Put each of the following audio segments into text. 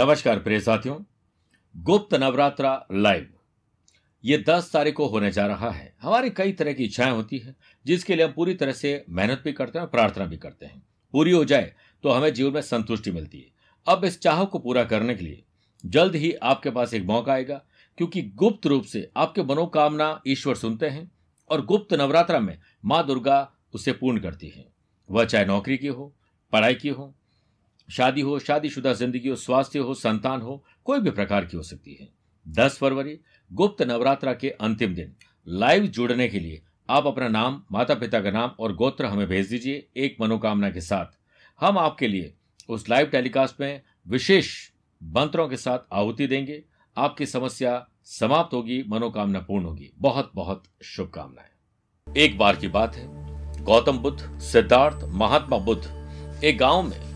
नमस्कार प्रिय साथियों, गुप्त नवरात्रा लाइव ये दस तारीख को होने जा रहा है। हमारी कई तरह की इच्छाएँ होती है, जिसके लिए हम पूरी तरह से मेहनत भी करते हैं प्रार्थना भी करते हैं। पूरी हो जाए तो हमें जीवन में संतुष्टि मिलती है। अब इस चाह को पूरा करने के लिए जल्द ही आपके पास एक मौका आएगा, क्योंकि गुप्त रूप से आपके मनोकामना ईश्वर सुनते हैं और गुप्त नवरात्रा में माँ दुर्गा उसे पूर्ण करती है। वह चाहे नौकरी की हो, पढ़ाई की हो शादी हो, शादीशुदा ज़िंदगी हो, स्वास्थ्य हो, संतान हो, कोई भी प्रकार की हो सकती है। दस फरवरी, गुप्त नवरात्रा के अंतिम दिन। लाइव जुड़ने के लिए आप अपना नाम माता पिता का नाम और गोत्र हमें भेज दीजिए एक मनोकामना के साथ। हम आपके लिए उस लाइव टेलीकास्ट में विशेष मंत्रों के साथ आहुति देंगे। आपकी समस्या समाप्त होगी, मनोकामना पूर्ण होगी। बहुत बहुत शुभकामनाएँ। एक बार की बात है। गौतम बुद्ध, सिद्धार्थ, महात्मा बुद्ध, एक गाँव में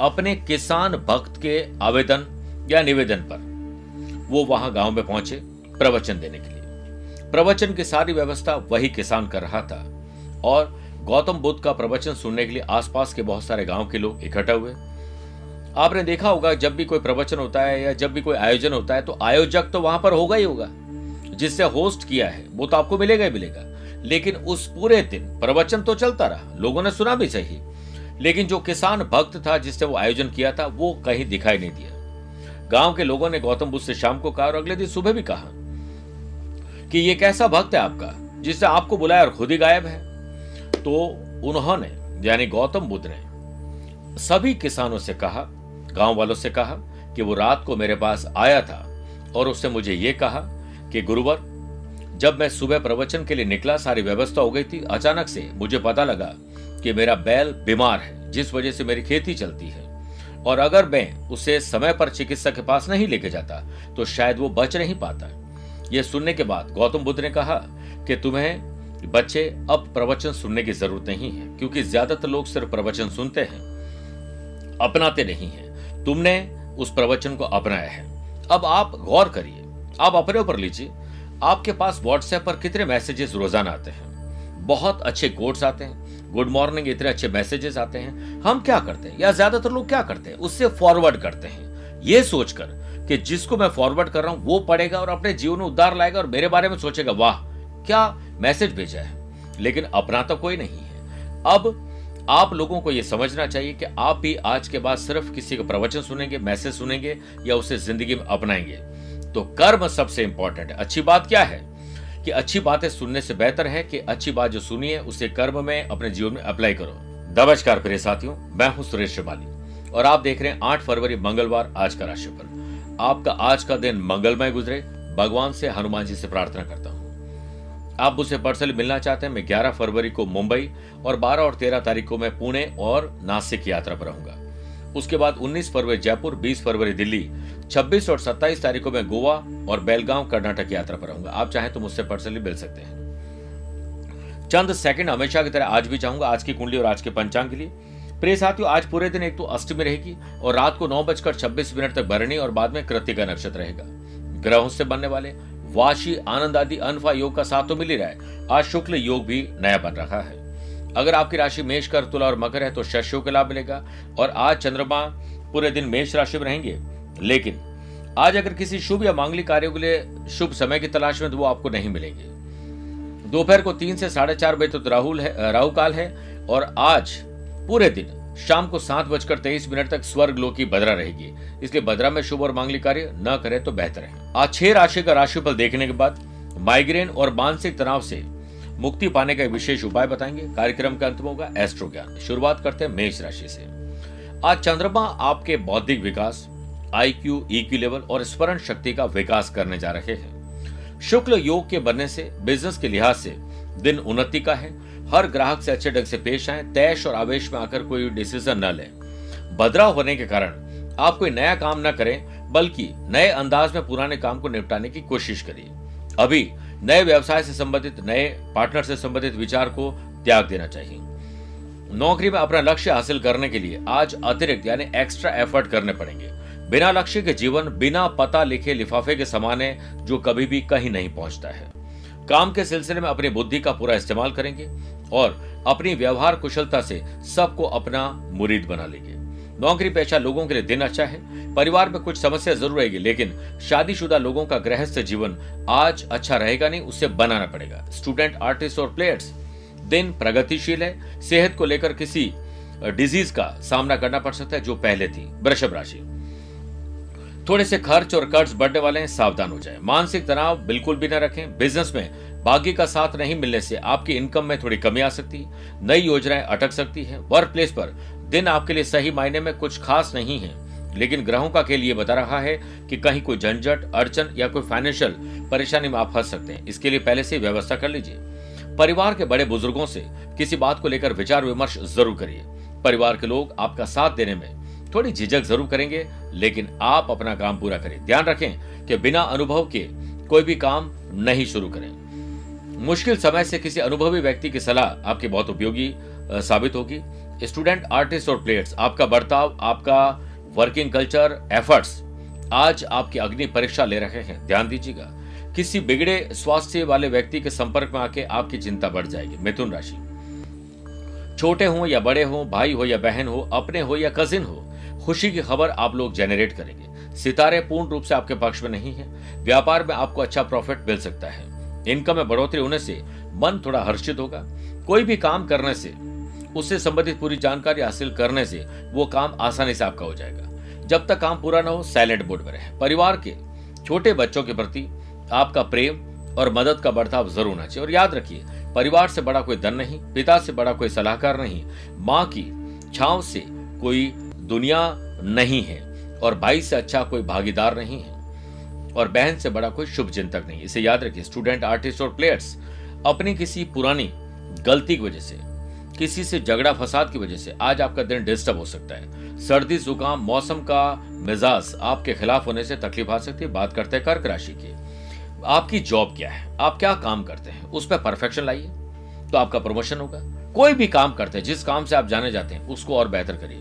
अपने किसान भक्त के आवेदन या निवेदन पर। वो वहाँ गाँव में पहुँचे प्रवचन देने के लिए। प्रवचन की सारी व्यवस्था वही किसान कर रहा था और गौतम बुद्ध का प्रवचन सुनने के लिए आसपास के बहुत सारे गाँव के लोग इकट्ठा हुए। आपने देखा होगा, जब भी कोई प्रवचन होता है या जब भी कोई आयोजन होता है तो आयोजक तो वहाँ पर होगा ही होगा। जिससे होस्ट किया है, वो तो आपको मिलेगा ही मिलेगा। लेकिन उस पूरे दिन प्रवचन तो चलता रहा, लोगों ने सुना भी सही। लेकिन जो किसान भक्त था जिसने वो आयोजन किया था, वो कहीं दिखाई नहीं दिया। गाँव के लोगों ने गौतम बुद्ध से शाम को कहा और अगले दिन सुबह भी कहा कि ये कैसा भक्त है आपका जिसने आपको बुलाया और खुद ही गायब है? तो उन्होंने, यानी गौतम बुद्ध ने, सभी किसानों से कहा, गाँव वालों से कहा कि वो रात को मेरे पास आया था और उसने मुझे ये कहा कि गुरुवर, जब मैं सुबह प्रवचन के लिए निकला, सारी व्यवस्था हो गई थी, अचानक से मुझे पता लगा कि मेरा बैल बीमार है, जिस वजह से मेरी खेती चलती है। और अगर मैं उसे समय पर चिकित्सक के पास नहीं लेके जाता तो शायद वो बच नहीं पाता। यह सुनने के बाद गौतम बुद्ध ने कहा कि तुम्हें बच्चे अब प्रवचन सुनने की ज़रूरत नहीं है, क्योंकि ज़्यादातर लोग सिर्फ़ प्रवचन सुनते हैं, अपनाते नहीं है। तुमने उस प्रवचन को अपनाया है। अब आप गौर करिए, आप अपने ऊपर लीजिए। आपके पास व्हाट्सएप पर कितने मैसेजेस रोज़ाना आते हैं? बहुत अच्छे कोड्स आते हैं। गुड मॉर्निंग इतने अच्छे मैसेजेस आते हैं। हम क्या करते हैं? या ज़्यादातर लोग क्या करते हैं? उससे फॉरवर्ड करते हैं। ये सोचकर कि जिसको मैं फॉरवर्ड कर रहा हूँ, वो पढ़ेगा और अपने जीवन में उद्धार लाएगा और मेरे बारे में सोचेगा, वाह, क्या मैसेज भेजा है? लेकिन अपना तो कोई नहीं है। अब आप लोगों को यह समझना चाहिए कि आप भी आज के बाद सिर्फ़ किसी का प्रवचन सुनेंगे मैसेज सुनेंगे या उसे ज़िंदगी में अपनाएँगे। तो कर्म सबसे इंपॉर्टेंट है। अच्छी बात क्या है? कि अच्छी बातें सुनने से बेहतर है कि अच्छी बात जो सुनिए, उसे कर्म में, अपने जीवन में अप्लाई करो। नमस्कार प्रिय साथियों, मैं हूँ सुरेश श्रिवाली और आप देख रहे हैं आठ फरवरी, मंगलवार, आज का राशिफल। आपका आज का दिन मंगलमय गुजरे। भगवान से, हनुमान जी से प्रार्थना करता हूँ। आप मुझसे पर्सनली मिलना चाहते हैं, मैं 11 फरवरी को मुंबई और 12 और 13 तारीख को मैं पुणे और नासिक यात्रा पर रहूँगा। उसके बाद 19 फरवरी जयपुर 20 फरवरी दिल्ली 26 और 27 तारीख को मैं गोवा और बेलगांव, कर्नाटक की यात्रा पर रहूँगा। आप चाहें तो मुझसे पर्सनली मिल सकते हैं। चंद सेकंड हमेशा की तरह आज भी चाहूँगा, आज की कुंडली और आज के पंचांग के लिए। प्रिय साथियों, आज पूरे दिन एक तो अष्टमी रहेगी और रात को नौ बजकर छब्बीस मिनट तक भरणी और बाद में कृतिका नक्षत्र रहेगा। ग्रहों से बनने वाले, वाशी, आनंद आदि अनफा योग का साथ तो मिल ही रहा है। आज शुक्ल योग भी नया बन रहा है। अगर आपकी राशि मेष कर तुला और मकर है तो शस्यों के लाभ मिलेगा। और आज चंद्रमा पूरे दिन मेष राशि में रहेंगे। लेकिन आज अगर किसी शुभ या मांगलिक कार्यों के लिए शुभ समय की तलाश में तो वो आपको नहीं मिलेंगे। दोपहर को तीन से साढ़े चार बजे तक तो राहुल है, राहु काल है, और आज पूरे दिन शाम को सात बजकर तेईस मिनट तक स्वर्ग लोकी बदरा रहेगी। इसलिए बदरा में शुभ और मांगलिक कार्य न करे तो बेहतर है। आज छह राशि का राशिफल देखने के बाद माइग्रेन और मानसिक तनाव से मुक्ति पाने का विशेष उपाय बताएँगे। कार्यक्रम का अंत होगा एस्ट्रो ज्ञान। शुरुआत करते हैं मेष राशि से। आज चंद्रमा आपके बौद्धिक विकास आईक्यू ईक्यू लेवल और स्मरण शक्ति का विकास करने जा रहे हैं। शुक्ल योग के बनने से बिज़नेस के लिहाज से, दिन उन्नति का है। हर ग्राहक से अच्छे ढंग से पेश आए, तैश और आवेश में आकर कोई डिसीज़न न लें। बदलाव होने के कारण आप कोई नया काम न करें, बल्कि नए अंदाज में पुराने काम को निपटाने की कोशिश करिए। अभी नए व्यवसाय से संबंधित, नए पार्टनर से संबंधित विचार को त्याग देना चाहिए। नौकरी में अपना लक्ष्य हासिल करने के लिए आज अतिरिक्त, यानी एक्स्ट्रा एफर्ट करने पड़ेंगे। बिना लक्ष्य के जीवन, बिना पता लिखे लिफाफे के समान है, जो कभी भी कहीं नहीं पहुँचता है। काम के सिलसिले में अपनी बुद्धि का पूरा इस्तेमाल करेंगे और अपनी व्यवहार कुशलता से सबको अपना मुरीद बना लेंगे। नौकरी पेशा लोगों के लिए दिन अच्छा है, परिवार में कुछ समस्या ज़रूर रहेगी लेकिन शादीशुदा लोगों का गृहस्थ जीवन आज अच्छा रहेगा नहीं, उसे बनाना पड़ेगा। स्टूडेंट आर्टिस्ट और प्लेयर्स दिन प्रगतिशील है, सेहत को लेकर किसी डिज़ीज़ का सामना करना पड़ सकता है, जो पहले थी, वृषभ राशि। थोड़े से खर्च और कर्ज बढ़ने वाले हैं, सावधान हो जाए। मानसिक तनाव बिल्कुल भी न रखें। बिज़नेस में भाग्य का साथ नहीं मिलने से आपकी इनकम में थोड़ी कमी आ सकती है। नई योजनाएँ अटक सकती है। वर्क प्लेस पर दिन आपके लिए सही मायने में कुछ खास नहीं है, लेकिन ग्रहों का खेल ये बता रहा है कि कहीं कोई झंझट, अड़चन या कोई फाइनेंशियल परेशानी में आप फंस सकते हैं। इसके लिए पहले से व्यवस्था कर लीजिए। परिवार के बड़े बुज़ुर्गों से किसी बात को लेकर विचार विमर्श ज़रूर करिए। परिवार के लोग आपका साथ देने में थोड़ी झिझक ज़रूर करेंगे, लेकिन आप अपना काम पूरा करें ध्यान रखें कि बिना अनुभव के कोई भी काम नहीं शुरू करें। मुश्किल समय से किसी अनुभवी व्यक्ति की सलाह आपकी बहुत उपयोगी साबित होगी। स्टूडेंट, आर्टिस्ट और प्लेयर्स, आपका बर्ताव, आपका वर्किंग कल्चर एफर्ट्स आज आपकी अग्नि परीक्षा ले रहे हैं। ध्यान दीजिएगा, किसी बिगड़े स्वास्थ्य वाले व्यक्ति के संपर्क में आके आपकी चिंता बढ़ जाएगी। मिथुन राशि। छोटे हो या बड़े हो, भाई हो या बहन हो, अपने हो या कजिन हो, खुशी की खबर आप लोग जेनरेट करेंगे। सितारे पूर्ण रूप से आपके पक्ष में नहीं है। व्यापार में आपको अच्छा प्रॉफिट मिल सकता है। इनकम में बढ़ोतरी होने से मन थोड़ा हर्षित होगा। कोई भी काम करने से उससे संबंधित पूरी जानकारी हासिल करने से वो काम आसानी से आपका हो जाएगा। जब तक काम पूरा ना हो साइलेंट मोड में रहे। परिवार के छोटे बच्चों के प्रति आपका प्रेम और मदद का बर्ताव ज़रूर होना चाहिए। और याद रखिए, परिवार से बड़ा कोई धन नहीं, पिता से बड़ा कोई सलाहकार नहीं, माँ की छाव से कोई दुनिया नहीं है और भाई से अच्छा कोई भागीदार नहीं है और बहन से बड़ा कोई शुभ चिंतक नहीं इसे याद रखिए स्टूडेंट आर्टिस्ट और प्लेयर्स अपनी किसी पुरानी गलती की वजह से किसी से झगड़ा फसाद की वजह से आज आपका दिन डिस्टर्ब हो सकता है। सर्दी, जुकाम, मौसम का मिजाज आपके खिलाफ होने से तकलीफ़ आ सकती है। बात करते हैं कर्क राशि की। आपकी जॉब क्या है? आप क्या काम करते हैं? उस पर परफेक्शन लाइए तो आपका प्रमोशन होगा। कोई भी काम करते हैं, जिस काम से आप जाने जाते हैं, उसको और बेहतर करिए।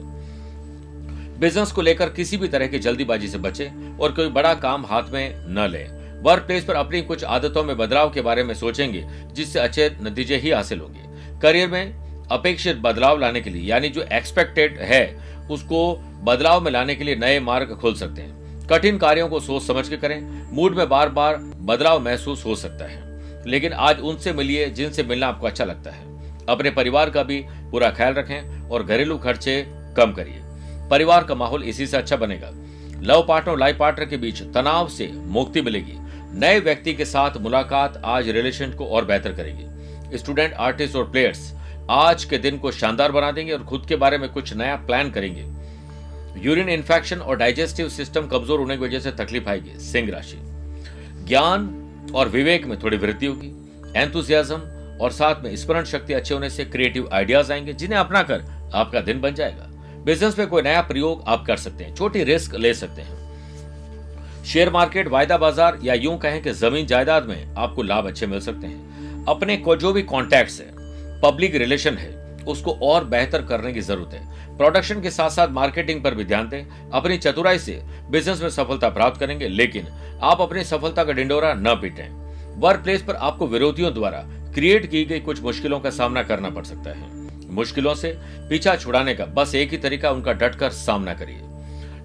बिज़नेस को लेकर किसी भी तरह की जल्दीबाजी से बचे और कोई बड़ा काम हाथ में न ले। वर्क प्लेस पर अपनी कुछ आदतों में बदलाव के बारे में सोचेंगे, जिससे अच्छे नतीजे ही हासिल होंगे। करियर में अपेक्षित बदलाव लाने के लिए, यानी जो एक्सपेक्टेड है, उसको बदलाव में लाने के लिए नए मार्ग खोल सकते हैं। कठिन कार्यों को सोच समझ के करें। मूड में बार बार बदलाव महसूस हो सकता है। लेकिन आज उनसे मिलिए, जिनसे मिलना आपको अच्छा लगता है। अपने परिवार का भी पूरा ख्याल रखें और घरेलू खर्चे कम करिए। परिवार का माहौल इसी से अच्छा बनेगा। लव पार्टनर और लाइफ पार्टनर के बीच तनाव से मुक्ति मिलेगी। नए व्यक्ति के साथ मुलाकात आज रिलेशन को और बेहतर करेगी। स्टूडेंट, आर्टिस्ट और प्लेयर्स आज के दिन को शानदार बना देंगे और खुद के बारे में कुछ नया प्लान करेंगे। यूरिन इन्फेक्शन और डाइजेस्टिव सिस्टम कमज़ोर होने की वजह से तकलीफ़ आएगी, सिंह राशि। ज्ञान और विवेक में थोड़ी वृद्धि होगी एंथुजियाज्म और साथ में स्मरण शक्ति अच्छे होने से क्रिएटिव आइडियाज़ आएँगे, जिन्हें अपनाकर आपका दिन बन जाएगा। बिज़नेस में कोई नया प्रयोग आप कर सकते हैं, छोटी रिस्क ले सकते हैं। शेयर मार्केट वायदा बाज़ार या यूँ कहें कि ज़मीन जायदाद में आपको लाभ अच्छे मिल सकते हैं। अपने को जो भी कॉन्टैक्ट है पब्लिक रिलेशन है, उसको और बेहतर करने की ज़रूरत है। प्रोडक्शन के साथ साथ मार्केटिंग पर भी ध्यान दें। अपनी चतुराई से बिज़नेस में सफलता प्राप्त करेंगे, लेकिन आप अपनी सफलता का डिंडोरा न पीटें। वर्क प्लेस पर आपको विरोधियों द्वारा क्रिएट की गई कुछ मुश्किलों का सामना करना पड़ सकता है। मुश्किलों से पीछा छुड़ाने का बस एक ही तरीका उनका डटकर सामना करिए।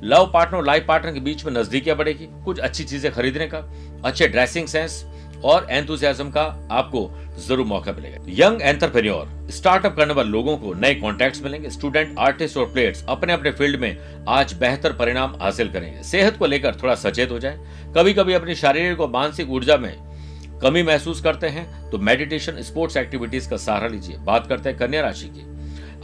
लव पार्टनर लाइफ पार्टनर के बीच में नजदीकियाँ बढ़ेगी, कुछ अच्छी चीज़ें खरीदने का, अच्छे ड्रेसिंग सेंस और एंथुजियाज्म का आपको ज़रूर मौका मिलेगा। यंग एंटरप्रेन्योर स्टार्टअप करने वाले लोगों को नए कॉन्टैक्ट्स मिलेंगे। स्टूडेंट आर्टिस्ट और प्लेयर्स अपने अपने फ़ील्ड में आज बेहतर परिणाम हासिल करेंगे। सेहत को लेकर थोड़ा सचेत हो जाए। कभी कभी अपनी शारीरिक और मानसिक ऊर्जा में कमी महसूस करते हैं तो मेडिटेशन स्पोर्ट्स एक्टिविटीज़ का सहारा लीजिए। बात करते हैं कन्या राशि की।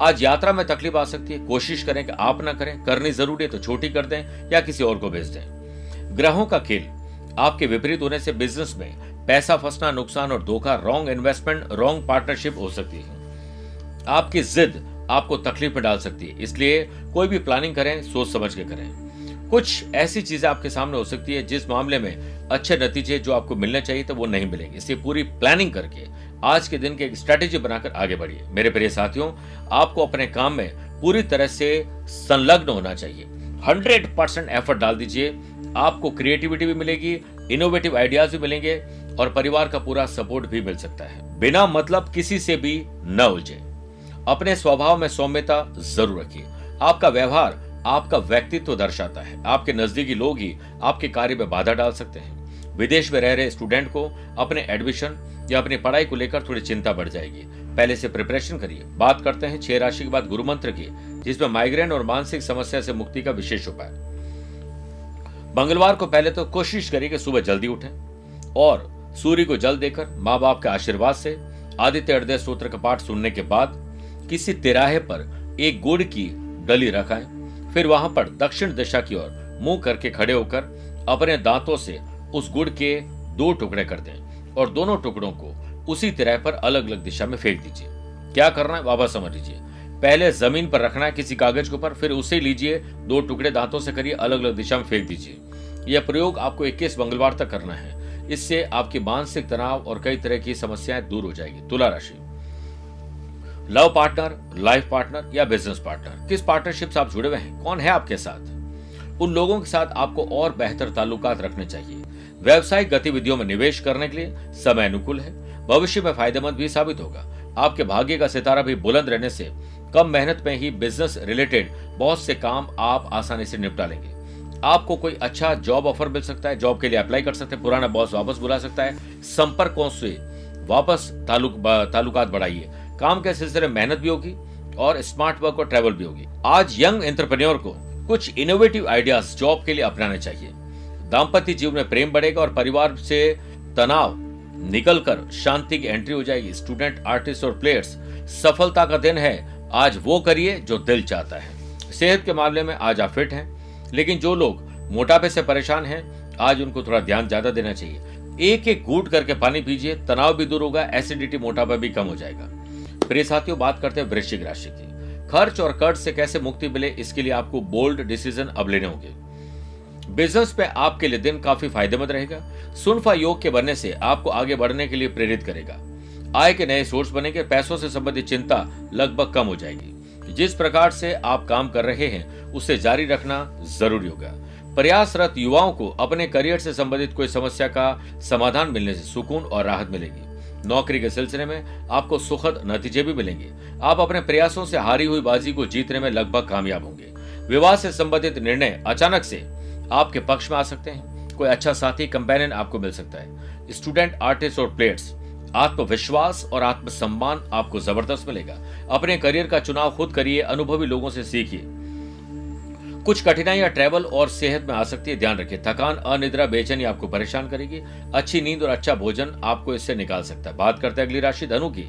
आज यात्रा में तकलीफ़ आ सकती है। कोशिश करें कि आप ना करें। करनी ज़रूरी है तो छोटी कर दें या किसी और को भेज दें। ग्रहों का खेल आपके विपरीत होने से बिज़नेस में पैसा फंसना, नुकसान और धोखा रॉन्ग इन्वेस्टमेंट रॉन्ग पार्टनरशिप हो सकती है। आपकी जिद आपको तकलीफ़ में डाल सकती है। इसलिए कोई भी प्लानिंग करें, सोच समझ के करें। कुछ ऐसी चीज़ें आपके सामने हो सकती है, जिस मामले में अच्छे नतीजे जो आपको मिलने चाहिए तो वो नहीं मिलेंगे। इसलिए पूरी प्लानिंग करके आज के दिन की एक स्ट्रेटेजी बनाकर आगे बढ़िए। मेरे प्रिय साथियों, आपको अपने काम में पूरी तरह से संलग्न होना चाहिए। हंड्रेड परसेंट एफर्ट डाल दीजिए। आपको क्रिएटिविटी भी मिलेगी इनोवेटिव आइडियाज़ भी मिलेंगे। और परिवार का पूरा सपोर्ट भी मिल सकता है। बिना मतलब किसी से भी न उलझे। अपने स्वभाव में सौम्यता ज़रूर रखिए। आपका व्यवहार, आपका व्यक्तित्व दर्शाता है। आपके नजदीकी लोग ही आपके कार्य में बाधा डाल सकते हैं। विदेश में रह रहे स्टूडेंट को अपने एडमिशन या अपनी पढ़ाई को लेकर थोड़ी चिंता बढ़ जाएगी। पहले से प्रिपरेशन करिए। बात करते हैं छह राशि के बाद गुरु मंत्र की, जिसमें माइग्रेन और मानसिक समस्या से मुक्ति का विशेष उपाय। मंगलवार को पहले तो कोशिश करिए कि सुबह जल्दी उठें और सूर्य को जल देकर माँ बाप के आशीर्वाद से आदित्य हृदय सूत्र का पाठ सुनने के बाद किसी तिराहे पर एक गुड़ की डली रखाएँ फिर वहाँ पर दक्षिण दिशा की ओर मुँह करके खड़े होकर अपने दांतों से उस गुड़ के दो टुकड़े कर दें और दोनों टुकड़ों को उसी तिराहे पर अलग अलग दिशा में फेंक दीजिए। क्या करना है? बाबा समझ लीजिए। पहले ज़मीन पर रखना है किसी कागज़ के ऊपर, फिर उसे लीजिए, दो टुकड़े दांतों से करिए अलग अलग दिशा में फेंक दीजिए। यह प्रयोग आपको 21 मंगलवार तक करना है। इससे आपकी मानसिक तनाव और कई तरह की समस्याएँ दूर हो जाएगी। तुला राशि। लव पार्टनर, लाइफ पार्टनर या बिज़नेस पार्टनर, किस पार्टनरशिप से आप जुड़े हुए हैं? कौन है आपके साथ? उन लोगों के साथ आपको और बेहतर ताल्लुकात रखने चाहिए। व्यवसायिक गतिविधियों में निवेश करने के लिए समय अनुकूल है। भविष्य में फ़ायदेमंद भी साबित होगा। आपके भाग्य का सितारा भी बुलंद रहने से कम मेहनत में ही बिज़नेस रिलेटेड बहुत से काम आप आसानी से निपटा लेंगे। आपको कोई अच्छा जॉब ऑफ़र मिल सकता है जॉब के लिए अप्लाई कर सकते हैं, पुराना बॉस वापस बुला सकता है। संपर्कों से वापस तालुक तालुकात बढ़ाइए। काम के सिलसिले में मेहनत भी होगी और स्मार्ट वर्क और ट्रेवल भी होगी। आज यंग एंटरप्रेन्योर को कुछ इनोवेटिव आइडियाज़ जॉब के लिए अपनाने चाहिए। दाम्पत्य जीवन में प्रेम बढ़ेगा और परिवार से तनाव निकलकर शांति की एंट्री हो जाएगी। स्टूडेंट आर्टिस्ट और प्लेयर्स सफलता का दिन है। आज वो करिए जो दिल चाहता है। सेहत के मामले में आज आप फिट हैं। लेकिन जो लोग मोटापे से परेशान हैं, आज उनको थोड़ा ध्यान ज़्यादा देना चाहिए। एक एक घूट करके पानी पीजिए, तनाव भी दूर होगा, एसिडिटी, मोटापा भी कम हो जाएगा। प्रिय साथियों, बात करते हैं वृश्चिक राशि की। खर्च और कर्ज से कैसे मुक्ति मिले, इसके लिए आपको बोल्ड डिसीज़न अब लेने होंगे। बिज़नेस पे आपके लिए दिन काफ़ी फ़ायदेमंद रहेगा। सुनफा योग के बनने से आपको आगे बढ़ने के लिए प्रेरित करेगा। आय के नए सोर्स बनेंगे, पैसों से संबंधित चिंता लगभग कम हो जाएगी। जिस प्रकार से आप काम कर रहे हैं, उसे जारी रखना ज़रूरी होगा। प्रयासरत युवाओं को अपने करियर से संबंधित कोई समस्या का समाधान मिलने से सुकून और राहत मिलेगी। नौकरी के सिलसिले में आपको सुखद नतीजे भी मिलेंगे। आप अपने प्रयासों से हारी हुई बाजी को जीतने में लगभग कामयाब होंगे। विवाह से संबंधित निर्णय अचानक से आपके पक्ष में आ सकते हैं। कोई अच्छा साथी कंपेनियन आपको मिल सकता है। स्टूडेंट आर्टिस्ट और प्लेयर्स आत्मविश्वास और आत्मसम्मान आपको ज़बरदस्त मिलेगा। अपने करियर का चुनाव खुद करिए, अनुभवी लोगों से सीखिए। कुछ कठिनाइयाँ ट्रैवल और सेहत में आ सकती है, ध्यान रखिए। थकान, अनिद्रा, बेचैनी आपको परेशान करेगी। अच्छी नींद और अच्छा भोजन आपको इससे निकाल सकता है। बात करते हैं अगली राशि, धनु की।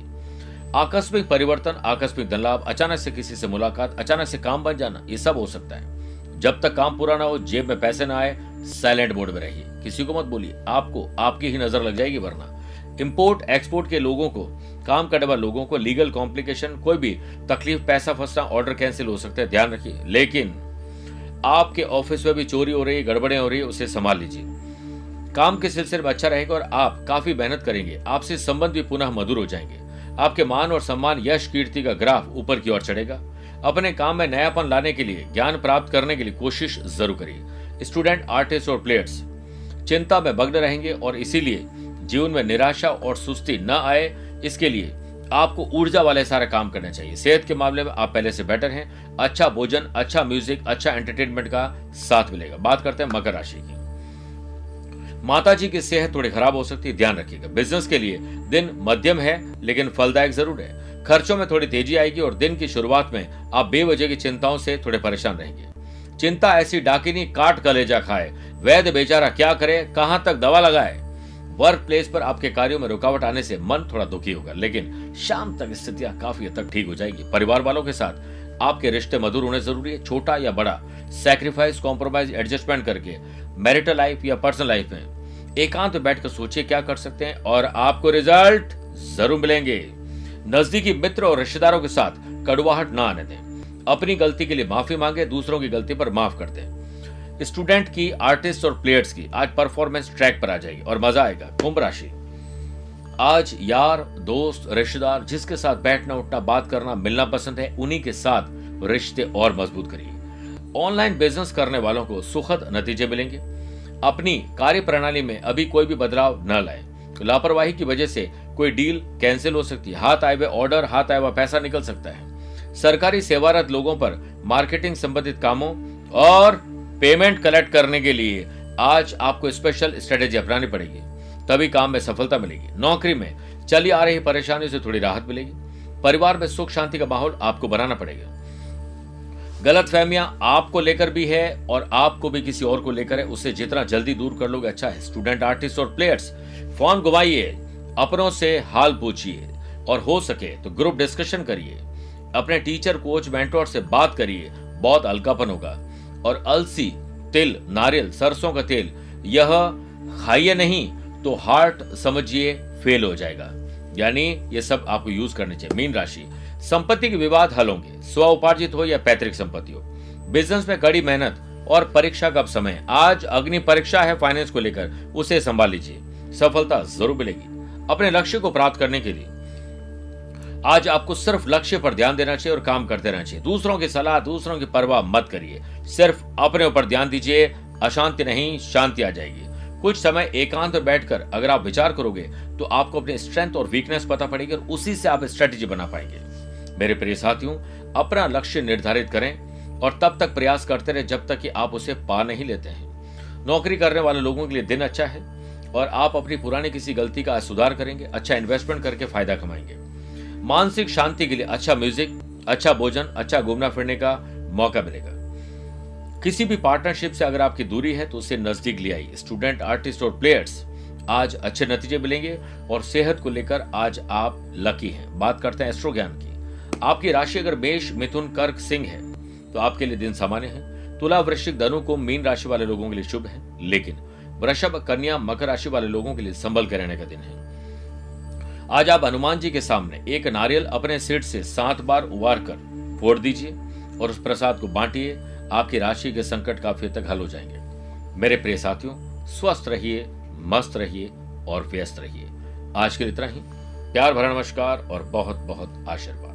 आकस्मिक परिवर्तन, आकस्मिक धन लाभ अचानक से किसी से मुलाकात, अचानक से काम बन जाना, ये सब हो सकता है। जब तक काम पूरा ना हो, जेब में पैसे ना आए साइलेंट मोड में रहिए। किसी को मत बोलिए, आपको आपकी ही नज़र लग जाएगी, वरना। इंपोर्ट एक्सपोर्ट के लोगों को, काम करने वाले लोगों को लीगल कॉम्प्लिकेशन कोई भी तकलीफ़, पैसा फंसना ऑर्डर कैंसिल हो सकता है, ध्यान रखिए। लेकिन आपके ऑफ़िस में भी चोरी हो रही है गड़बड़े हो रही है उसे संभाल लीजिए। काम के सिलसिले में अच्छा रहेगा और आप काफ़ी मेहनत करेंगे। आपसे संबंध भी पुनः मधुर हो जाएँगे। आपके मान और सम्मान, यश, कीर्ति का ग्राफ ऊपर की ओर चढ़ेगा। अपने काम में नयापन लाने के लिए, ज्ञान प्राप्त करने के लिए कोशिश ज़रूर करिए। स्टूडेंट आर्टिस्ट और प्लेयर्स चिंता में भग्न रहेंगे और इसीलिए जीवन में निराशा और सुस्ती न आए, इसके लिए आपको ऊर्जा वाले सारे काम करने चाहिए। सेहत के मामले में आप पहले से बेटर हैं। अच्छा भोजन अच्छा म्यूज़िक अच्छा एंटरटेनमेंट का साथ मिलेगा। बात करते हैं मकर राशि की। माता जी की सेहत थोड़ी खराब हो सकती है, ध्यान रखिएगा। बिज़नेस के लिए दिन मध्यम है, लेकिन फलदायक ज़रूर है। खर्चों में थोड़ी तेज़ी आएगी और दिन की शुरुआत में आप बेवजह की चिंताओं से थोड़े परेशान रहेंगे। चिंता ऐसी डाकिनी काट कलेजा खाए। वैद्य बेचारा क्या करे, कहाँ तक दवा लगाए? वर्क प्लेस पर आपके कार्यों में रुकावट आने से मन थोड़ा दुखी होगा, लेकिन शाम तक स्थितियाँ काफ़ी हद तक ठीक हो जाएगी। परिवार वालों के साथ आपके रिश्ते मधुर होने ज़रूरी है, छोटा या बड़ा। सेक्रीफाइस कॉम्प्रोमाइज एडजस्टमेंट करके मैरिटल लाइफ या पर्सनल लाइफ में एकांत बैठकर सोचिए क्या कर सकते हैं और आपको रिज़ल्ट ज़रूर मिलेंगे। नजदीकी मित्र और रिश्तेदारों के साथ कड़वाहट ना आने दें। अपनी गलती के लिए माफ़ी मांगे, दूसरों की गलती पर माफ़ कर दें। स्टूडेंट की, आर्टिस्ट और प्लेयर्स की, आज परफॉर्मेंस ट्रैक पर आ जाएगी और मज़ा आएगा। कुंभ राशि। आज यार, दोस्त, रिश्तेदार, जिसके साथ बैठना, उठना, बात करना, मिलना पसंद है, उन्हीं के साथ रिश्ते और मज़बूत करिए। ऑनलाइन बिज़नेस करने वालों को सुखद नतीजे मिलेंगे। अपनी कार्य प्रणाली में अभी कोई भी बदलाव न लाए। लापरवाही की वजह से कोई डील कैंसिल हो सकती है। हाथ आए हुए ऑर्डर हाथ आए हुआ पैसा निकल सकता है। सरकारी सेवारत लोगों पर मार्केटिंग संबंधित कामों और पेमेंट कलेक्ट करने के लिए आज आपको स्पेशल स्ट्रेटेजी अपनानी पड़ेगी। तभी काम में सफलता मिलेगी। नौकरी में चली आ रही परेशानियों से थोड़ी राहत मिलेगी। परिवार में सुख शांति का माहौल आपको बनाना पड़ेगा। गलत फहमियाँ आपको लेकर भी है और आपको भी किसी और को लेकर है। उससे जितना जल्दी दूर कर लोगे अच्छा है। स्टूडेंट आर्टिस्ट और प्लेयर्स, फ़ोन घुमाइए अपनों से हाल पूछिए और हो सके तो ग्रुप डिस्कशन करिए। अपने टीचर, कोच, मेंटोर से बात करिए। बहुत हल्कापन होगा। और अलसी, तिल, नारियल, सरसों का तेल, यह खाइए नहीं तो हार्ट समझिए फेल हो जाएगा। यानी ये सब आपको यूज़ करने चाहिए। मीन राशि, संपत्ति के विवाद हल होंगे। स्व उपार्जित हो या पैतृक संपत्ति हो। बिज़नेस में कड़ी मेहनत और परीक्षा का समय आज अग्नि परीक्षा है फाइनेंस को लेकर, उसे संभाल लीजिए। सफलता ज़रूर मिलेगी। अपने लक्ष्य को प्राप्त करने के लिए। आज आपको सिर्फ़ लक्ष्य पर ध्यान देना चाहिए और काम करते रहना चाहिए। दूसरों की सलाह, दूसरों की परवाह मत करिए। सिर्फ़ अपने ऊपर ध्यान दीजिए, अशांति नहीं, शांति आ जाएगी। कुछ समय एकांत में बैठकर अगर आप विचार करोगे तो आपको अपनी स्ट्रेंथ और वीकनेस पता पड़ेगी और उसी से आप स्ट्रेटेजी बना पाएँगे। मेरे प्रिय साथियों, अपना लक्ष्य निर्धारित करें और तब तक प्रयास करते रहे जब तक कि आप उसे पा नहीं लेते हैं। नौकरी करने वाले लोगों के लिए दिन अच्छा है और आप अपनी पुरानी किसी गलती का सुधार करेंगे अच्छा इन्वेस्टमेंट करके फ़ायदा कमाएँगे। मानसिक शांति के लिए अच्छा म्यूज़िक अच्छा भोजन अच्छा घूमना फिरने का मौका मिलेगा। किसी भी पार्टनरशिप से अगर आपकी दूरी है तो उसे नज़दीक ले आइए। स्टूडेंट, आर्टिस्ट और प्लेयर्स, आज अच्छे नतीजे मिलेंगे और सेहत को लेकर आज आप लकी हैं। बात करते हैं एस्ट्रो ज्ञान की। आपकी राशि अगर मेष, मिथुन, कर्क, सिंह है तो आपके लिए दिन सामान्य है। तुला वृश्चिक धनु को मीन राशि वाले लोगों के लिए शुभ है, लेकिन वृषभ, कन्या, मकर राशि वाले लोगों के लिए संभल के रहने का दिन है। आज आप हनुमान जी के सामने एक नारियल अपने सिर से सात बार उबार कर फोड़ दीजिए और उस प्रसाद को बांटिए, आपकी राशि के संकट काफ़ी तक हल हो जाएँगे। मेरे प्रिय साथियों, स्वस्थ रहिए, मस्त रहिए और व्यस्त रहिए। आज के लिए इतना ही। प्यार भरा नमस्कार और बहुत बहुत आशीर्वाद।